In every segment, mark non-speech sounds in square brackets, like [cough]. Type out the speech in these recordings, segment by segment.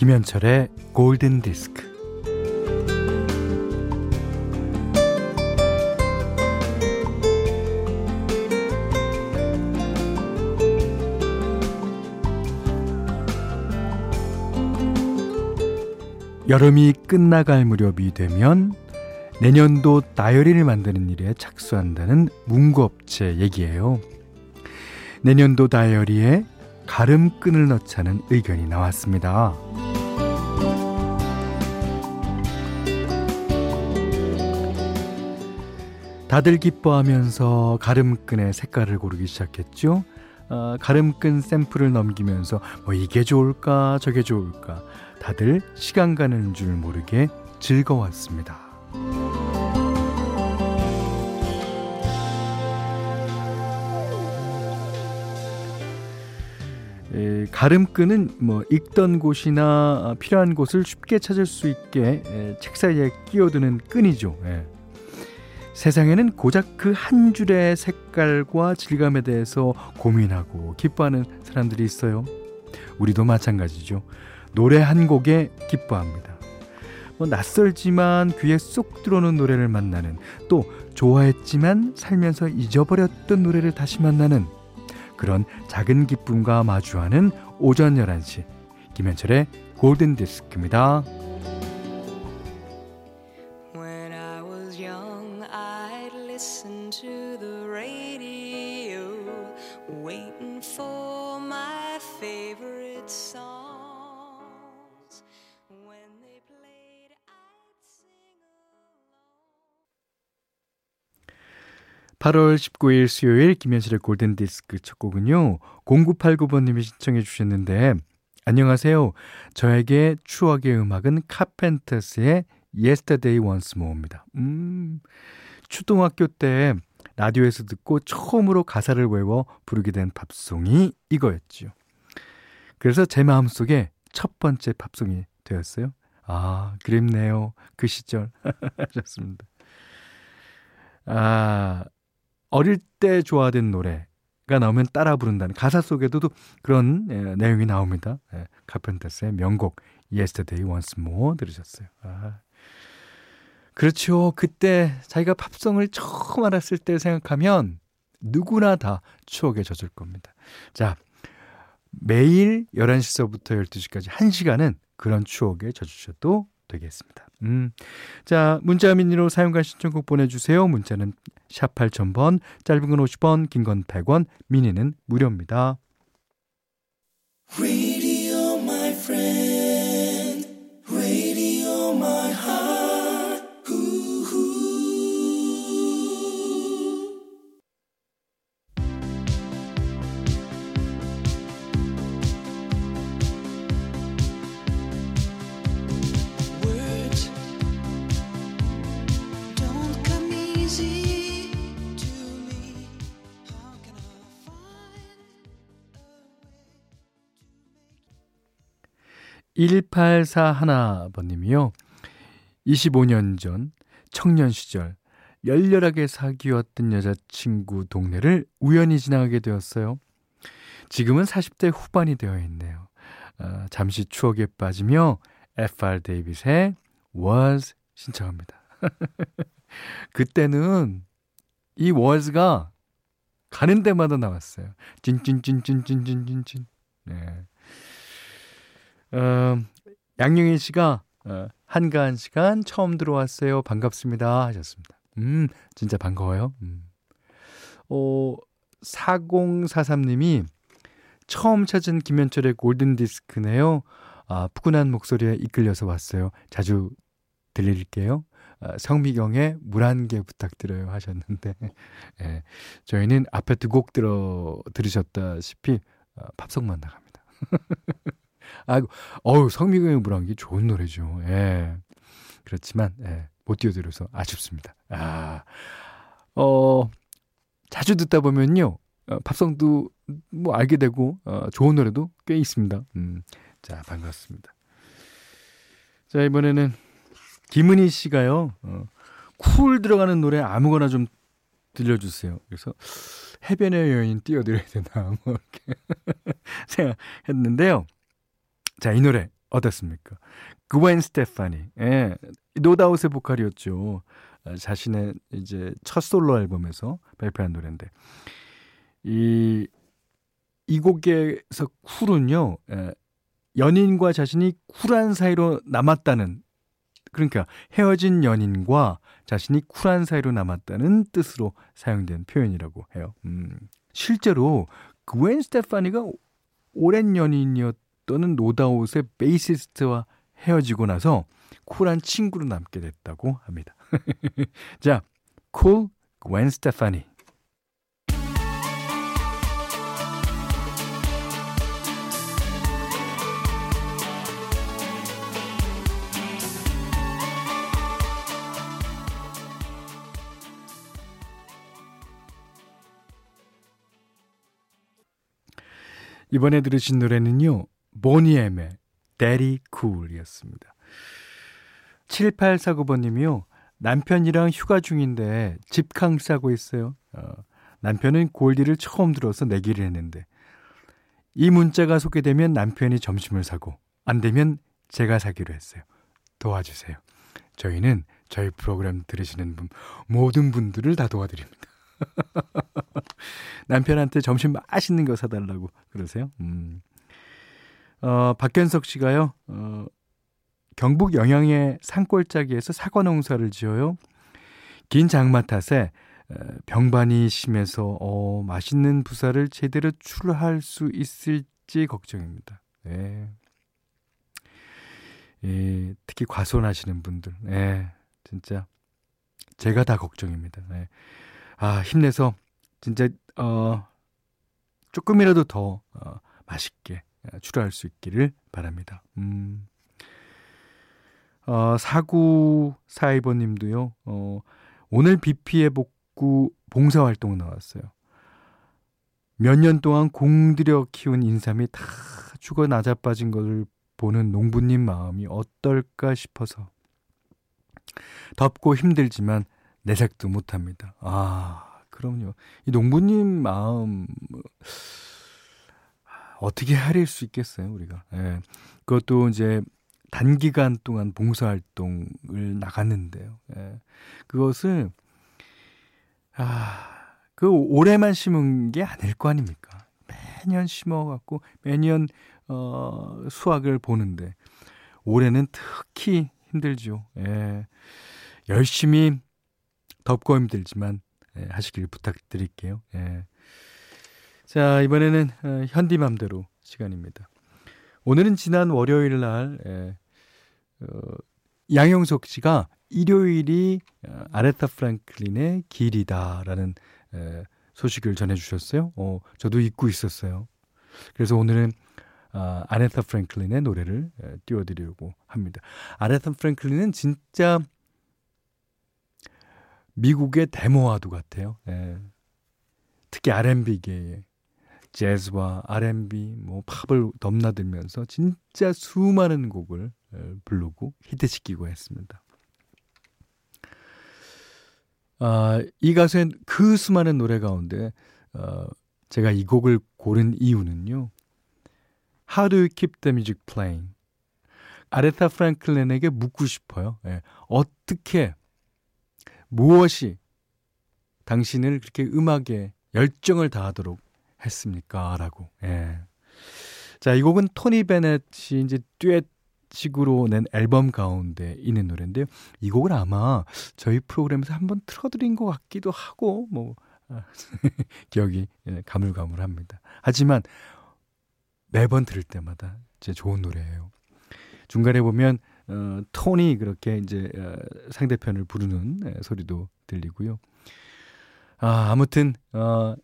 김현철의 골든 디스크. 여름이 끝나갈 무렵이 되면 내년도 다이어리를 만드는 일에 착수한다는 문구업체 얘기예요. 내년도 다이어리에 가름끈을 넣자는 의견이 나왔습니다. 다들 기뻐하면서 가름끈의 색깔을 고르기 시작했죠. 어, 가름끈 샘플을 넘기면서 뭐 이게 좋을까 저게 좋을까 다들 시간 가는 줄 모르게 즐거웠습니다. 에, 가름끈은 뭐 읽던 곳이나 필요한 곳을 쉽게 찾을 수 있게 에, 책 사이에 끼워두는 끈이죠. 에. 세상에는 고작 그 한 줄의 색깔과 질감에 대해서 고민하고 기뻐하는 사람들이 있어요. 우리도 마찬가지죠. 노래 한 곡에 기뻐합니다. 뭐 낯설지만 귀에 쏙 들어오는 노래를 만나는 또 좋아했지만 살면서 잊어버렸던 노래를 다시 만나는 그런 작은 기쁨과 마주하는 오전 11시 김현철의 골든 디스크입니다. 8월 19일 수요일 김현실의 골든디스크 첫 곡은요. 0989번님이 신청해 주셨는데 안녕하세요. 저에게 추억의 음악은 카펜터스의 Yesterday Once More입니다. 음, 초등학교 때 라디오에서 듣고 처음으로 가사를 외워 부르게 된 팝송이 이거였지요. 그래서 제 마음속에 첫 번째 팝송이 되었어요. 아, 그립네요. 그 시절. [laughs] 하셨습니다. 아, 어릴 때 좋아하던 노래가 나오면 따라 부른다는 가사 속에도 그런 예, 내용이 나옵니다. 예, 카펜터스의 명곡 Yesterday Once More 들으셨어요. 아. 그렇죠. 그때 자기가 팝송을 처음 알았을 때 생각하면 누구나 다 추억에 젖을 겁니다. 자, 매일 11시서부터 12시까지 1시간은 그런 추억에 젖으셔도 되겠습니다. 음. 자, 문자 미니로 사용과 신청곡 보내주세요. 문자는 샵 8000번, 짧은 건 50원, 긴 건 100원, 미니는 무료입니다. 1841번님이요. 25년 전 청년 시절 열렬하게 사귀었던 여자친구 동네를 우연히 지나가게 되었어요. 지금은 40대 후반이 되어 있네요. 어, 잠시 추억에 빠지며 FR 데이빗의 Was 신청합니다. [laughs] 그때는 이 was가 가는 데마다 나왔어요. 찐찐찐찐찐찐찐찐. 네. 어, 양용희 씨가 어, 한가한 시간 처음 들어왔어요. 반갑습니다. 하셨습니다. 음, 진짜 반가워요. 음. 어, 4043님이 처음 찾은 김현철의 골든디스크네요. 아, 푸근한 목소리에 이끌려서 왔어요. 자주 들릴게요. 아, 성미경의 물 한 개 부탁드려요 하셨는데 예, 저희는 앞에 두 곡 들어 들으셨다시피 어, 팝송만 나갑니다. [laughs] 아이고, 어우, 성미경의 물안개 좋은 노래죠. 예. 그렇지만, 예, 못 띄워드려서 아쉽습니다. 아, 어, 자주 듣다 보면요, 어, 팝송도 뭐 알게 되고, 어, 좋은 노래도 꽤 있습니다. 음, 자, 반갑습니다. 자, 이번에는 김은희 씨가요, 어, cool 들어가는 노래 아무거나 좀 들려주세요. 그래서 해변의 여인 띄워드려야 되나, [laughs] 뭐, 이렇게 [laughs] 생각했는데요. 자, 이 노래 어떻습니까? 그웬 스테파니, 예, 노다웃의 보컬이었죠. 아, 자신의 이제 첫 솔로 앨범에서 발표한 노래인데 이, 이 곡에서 cool은요, 예, 연인과 자신이 쿨한 사이로 남았다는 그러니까 헤어진 연인과 자신이 쿨한 사이로 남았다는 뜻으로 사용된 표현이라고 해요. 음, 실제로 그웬 스테파니가 오랜 연인이었던 노다웃의 베이시스트와 헤어지고 나서 쿨한 친구로 남게 됐다고 합니다. [laughs] 자, Cool 그웬 스테파니. 이번에 들으신 노래는요. 보니엠의 Daddy Cool이었습니다. 7849번님이요. 남편이랑 휴가 중인데 집캉 싸고 있어요. 어, 남편은 골디를 처음 들어서 내기를 했는데 이 문자가 소개되면 남편이 점심을 사고 안 되면 제가 사기로 했어요. 도와주세요. 저희는 저희 프로그램 들으시는 분 모든 분들을 다 도와드립니다. [laughs] 남편한테 점심 맛있는 거 사달라고 그러세요? 음. 어, 박현석 씨가요, 어, 경북 영양의 산골짜기에서 사과 농사를 지어요. 긴 장마 탓에 병반이 심해서 어, 맛있는 부사를 제대로 출할 수 있을지 걱정입니다. 네. 예, 특히 과손하시는 분들, 예, 진짜 제가 다 걱정입니다. 예. 아, 힘내서 진짜 어 조금이라도 더 어, 맛있게 출하할 수 있기를 바랍니다. 음. 어, 사구 사이버 님도요. 어, 오늘 비피에 복구 봉사 활동 나왔어요. 몇 년 동안 공들여 키운 인삼이 다 죽어 나자빠진 것을 보는 농부님 마음이 어떨까 싶어서 덥고 힘들지만 내색도 못 합니다. 아, 그럼요. 이 농부님 마음 어떻게 하릴 수 있겠어요, 우리가. 예. 그것도 이제 단기간 동안 봉사활동을 나갔는데요. 예. 그것을, 아, 그 올해만 심은 게 아닐 거 아닙니까? 매년 심어갖고 매년, 어, 수확을 보는데 올해는 특히 힘들죠. 예. 열심히 덥고 힘들지만 예, 하시길 부탁드릴게요. 예. 자, 이번에는 어, 현디맘대로 시간입니다. 오늘은 지난 월요일 날 예, 어, 양영석 씨가 일요일이 어, 아레타 프랑클린의 길이다라는 에, 소식을 전해주셨어요. 어, 저도 잊고 있었어요. 그래서 오늘은 아, 아레타 프랑클린의 노래를 에, 띄워드리려고 합니다. 아레타 프랑클린은 진짜 미국의 데모와도 같아요. 예. 특히 R&B계에 재즈와 R&B, 뭐 팝을 넘나들면서 진짜 수많은 곡을 부르고 히트시키고 했습니다. 아, 이 가수의 그 수많은 노래 가운데 어, 제가 이 곡을 고른 이유는요. How do you keep the music playing? 아레타 프랑클린에게 묻고 싶어요. 예. 어떻게 무엇이 당신을 그렇게 음악에 열정을 다하도록 했습니까? 라고. 예. 자, 이 곡은 토니 베넷이 이제 듀엣식으로 낸 앨범 가운데 있는 노래인데요. 이 곡을 아마 저희 프로그램에서 한번 틀어드린 것 같기도 하고, 뭐, 아, [laughs] 기억이 예, 가물가물합니다. 하지만 매번 들을 때마다 제 좋은 노래예요. 중간에 보면 어, 톤이 그렇게 이제 어, 상대편을 부르는 에, 소리도 들리고요. 아, 아무튼 어,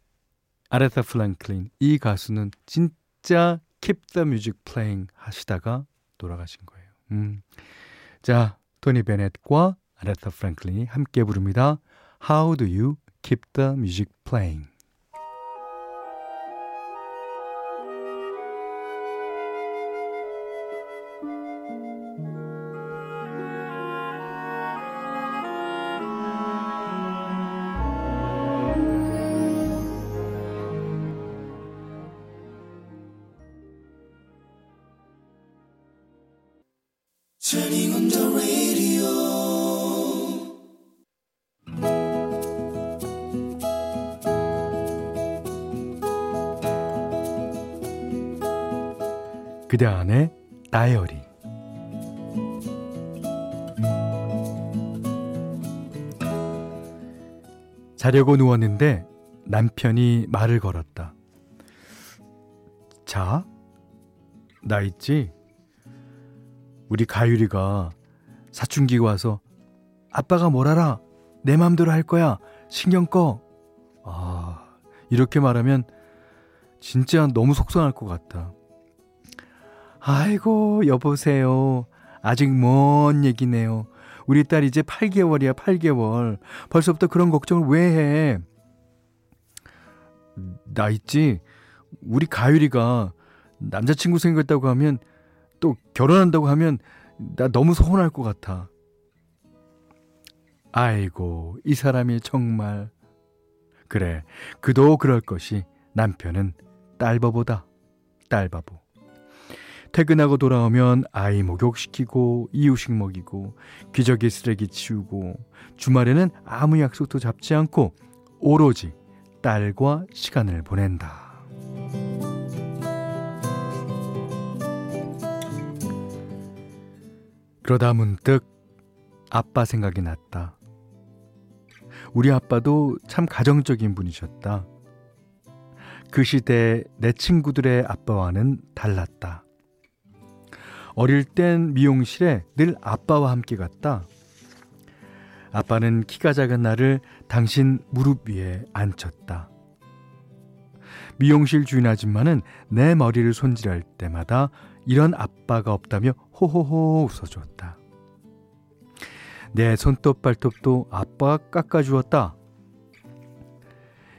아레사 프랭클린 이 가수는 진짜 Keep the Music Playing 하시다가 돌아가신 거예요. 음. 자, 토니 베넷과 아레타 프랭클린이 함께 부릅니다. How do you keep the music playing? 그대 안에 다이어리 자려고 누웠는데 남편이 말을 걸었다. 자, 나 있지? 우리 가유리가 사춘기가 와서 아빠가 뭘 알아? 내 맘대로 할 거야. 신경 꺼. 아, 이렇게 말하면 진짜 너무 속상할 것 같다. 아이고, 여보세요. 아직 먼 얘기네요. 우리 딸 이제 8개월이야, 8개월. 벌써부터 그런 걱정을 왜 해? 나 있지? 우리 가율이가 남자친구 생겼다고 하면 또 결혼한다고 하면 나 너무 서운할 것 같아. 아이고, 이 사람이 정말. 그래, 그도 그럴 것이 남편은 딸바보다. 딸바보. 퇴근하고 돌아오면 아이 목욕시키고 이유식 먹이고 기저귀 쓰레기 치우고 주말에는 아무 약속도 잡지 않고 오로지 딸과 시간을 보낸다. 그러다 문득 아빠 생각이 났다. 우리 아빠도 참 가정적인 분이셨다. 그 시대 내 친구들의 아빠와는 달랐다. 어릴 땐 미용실에 늘 아빠와 함께 갔다. 아빠는 키가 작은 나를 당신 무릎 위에 앉혔다. 미용실 주인 아줌마는 내 머리를 손질할 때마다 이런 아빠가 없다며 호호호 웃어줬다. 내 손톱 발톱도 아빠가 깎아주었다.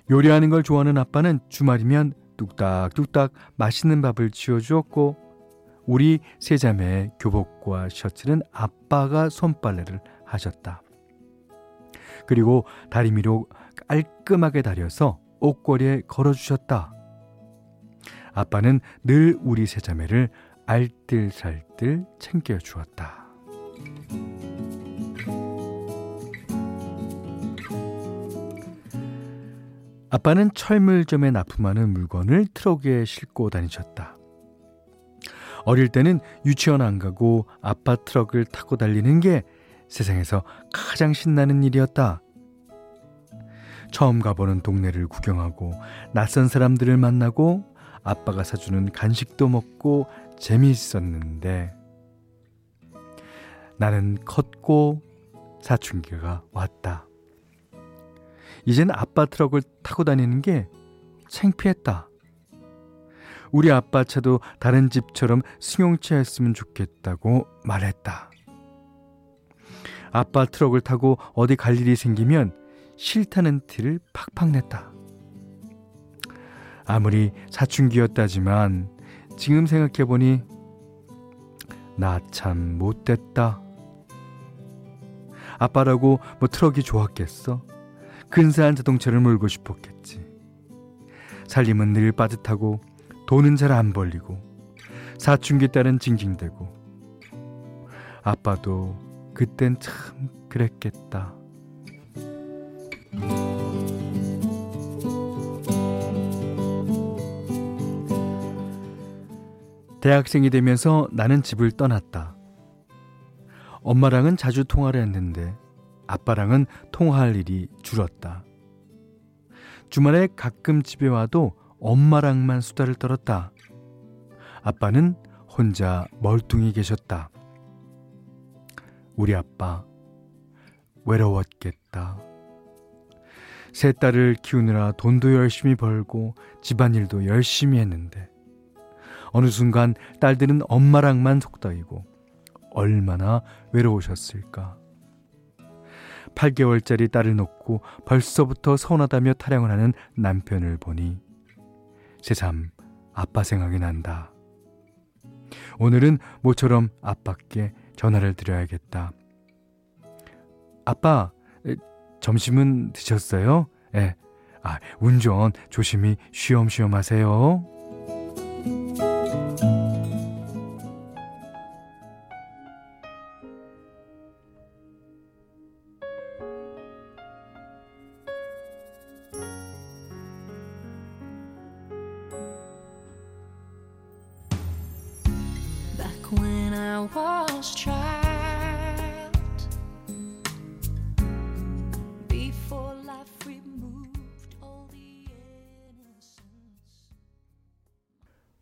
요리하는 걸 좋아하는 아빠는 주말이면 뚝딱뚝딱 맛있는 밥을 지어주었고 우리 세 자매의 교복과 셔츠는 아빠가 손빨래를 하셨다. 그리고 다리미로 깔끔하게 다려서 옷걸이에 걸어주셨다. 아빠는 늘 우리 세 자매를 알뜰살뜰 챙겨주었다. 아빠는 철물점에 납품하는 물건을 트럭에 싣고 다니셨다. 어릴 때는 유치원 안 가고 아빠 트럭을 타고 달리는 게 세상에서 가장 신나는 일이었다. 처음 가보는 동네를 구경하고 낯선 사람들을 만나고 아빠가 사주는 간식도 먹고 재미있었는데 나는 컸고 사춘기가 왔다. 이젠 아빠 트럭을 타고 다니는 게 창피했다. 우리 아빠 차도 다른 집처럼 승용차였으면 좋겠다고 말했다. 아빠 트럭을 타고 어디 갈 일이 생기면 싫다는 티를 팍팍 냈다. 아무리 사춘기였다지만 지금 생각해보니 나 참 못됐다. 아빠라고 뭐 트럭이 좋았겠어? 근사한 자동차를 몰고 싶었겠지. 살림은 늘 빠듯하고 돈은 잘 안 벌리고 사춘기 딸은 징징대고 아빠도 그땐 참 그랬겠다. 대학생이 되면서 나는 집을 떠났다. 엄마랑은 자주 통화를 했는데 아빠랑은 통화할 일이 줄었다. 주말에 가끔 집에 와도 엄마랑만 수다를 떨었다. 아빠는 혼자 멀뚱히 계셨다. 우리 아빠 외로웠겠다. 세 딸을 키우느라 돈도 열심히 벌고 집안일도 열심히 했는데 어느 순간 딸들은 엄마랑만 속다이고 얼마나 외로우셨을까. 8개월짜리 딸을 놓고 벌써부터 서운하다며 타령을 하는 남편을 보니 새삼 아빠 생각이 난다. 오늘은 모처럼 아빠께 전화를 드려야겠다. 아빠, 점심은 드셨어요? 예. 아, 운전 조심히 쉬엄쉬엄 하세요.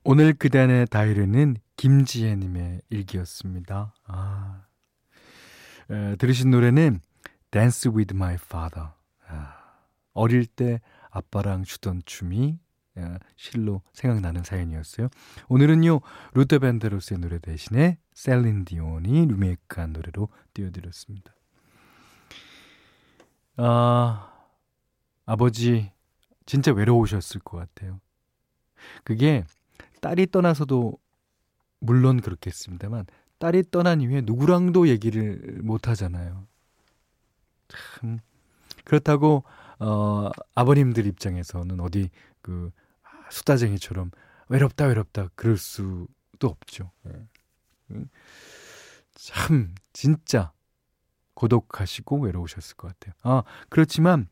오늘 그단의 다이어리는 김지혜님의 일기였습니다. 아, 에, 들으신 노래는 Dance with My Father. 아, 어릴 때 아빠랑 추던 춤이 어, 실로 생각나는 사연이었어요. 오늘은요 루터 밴데로스의 노래 대신에 셀린 디온이 리메이크한 노래로 띄워드렸습니다. 아 아버지 진짜 외로우셨을 것 같아요. 그게 딸이 떠나서도 물론 그렇겠습니다만 딸이 떠난 이후에 누구랑도 얘기를 못 하잖아요. 참 그렇다고 어 아버님들 입장에서는 어디 그 수다쟁이처럼 외롭다 외롭다 그럴 수도 없죠. 예. 참 진짜 고독하시고 외로우셨을 것 같아요. 아 그렇지만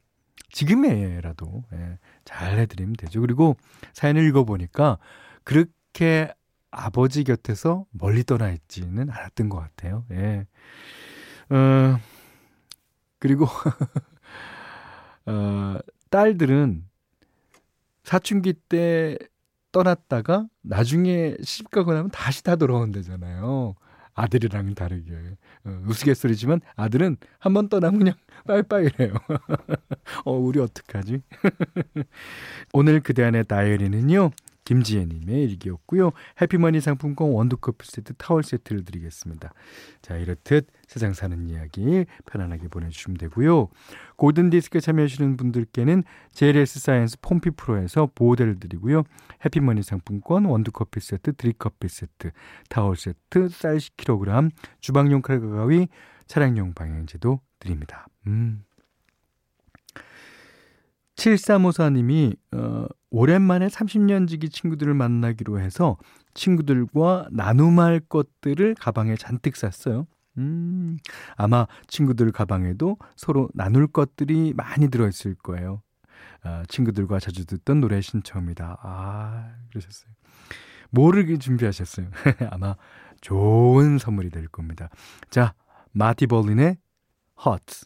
지금에라도 예, 잘 해드리면 되죠. 그리고 사연을 읽어보니까 그렇게 아버지 곁에서 멀리 떠나 있지는 않았던 것 같아요. 예. 어, 그리고 [laughs] 어, 딸들은 사춘기 때 떠났다가 나중에 시집 가고 나면 다시 다 돌아온대잖아요. 아들이랑은 다르게. 어, 우스갯소리지만 아들은 한 번 떠나면 그냥 [laughs] 빠이빠이래요. [laughs] 어, 우리 어떡하지? 오늘 그대 안의 다이어리는요. 김지혜님의 일기였고요. 해피머니 상품권 원두커피 세트 타월 세트를 드리겠습니다. 자 이렇듯 세상 사는 이야기 편안하게 보내주시면 되고요. 골든디스크에 참여하시는 분들께는 JLS 사이언스 폼피 프로에서 보호대를 드리고요. 해피머니 상품권 원두커피 세트 드립커피 세트 타월 세트 쌀 10kg 주방용 칼과 가위 차량용 방향제도 드립니다. 음. 7354님이 어, 오랜만에 30년 지기 친구들을 만나기로 해서 친구들과 나눔할 것들을 가방에 잔뜩 쌌어요. 음, 아마 친구들 가방에도 서로 나눌 것들이 많이 들어있을 거예요. 아, 친구들과 자주 듣던 노래 신청입니다. 아, 그러셨어요. 뭐를 준비하셨어요? [laughs] 아마 좋은 선물이 될 겁니다. 자, 마티 벌린의 Hot.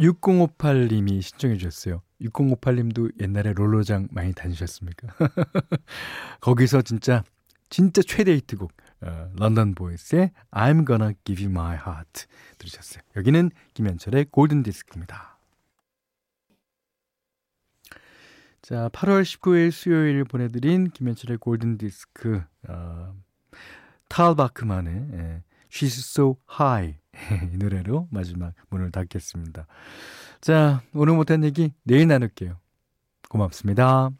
(6058님이) 신청해 주셨어요. 6058님도 옛날에 롤러장 많이 다니셨습니까? [laughs] 거기서 진짜 진짜 최대 히트곡 어, 런던 보이스의 I'm Gonna Give You My Heart 들으셨어요. 여기는 김현철의 골든 디스크입니다. 자, 8월 19일 수요일 보내드린 김현철의 골든 디스크 어, 탈 바크만의 예, She's So High [laughs] 이 노래로 마지막 문을 닫겠습니다. 자, 오늘 못한 얘기 내일 나눌게요. 고맙습니다.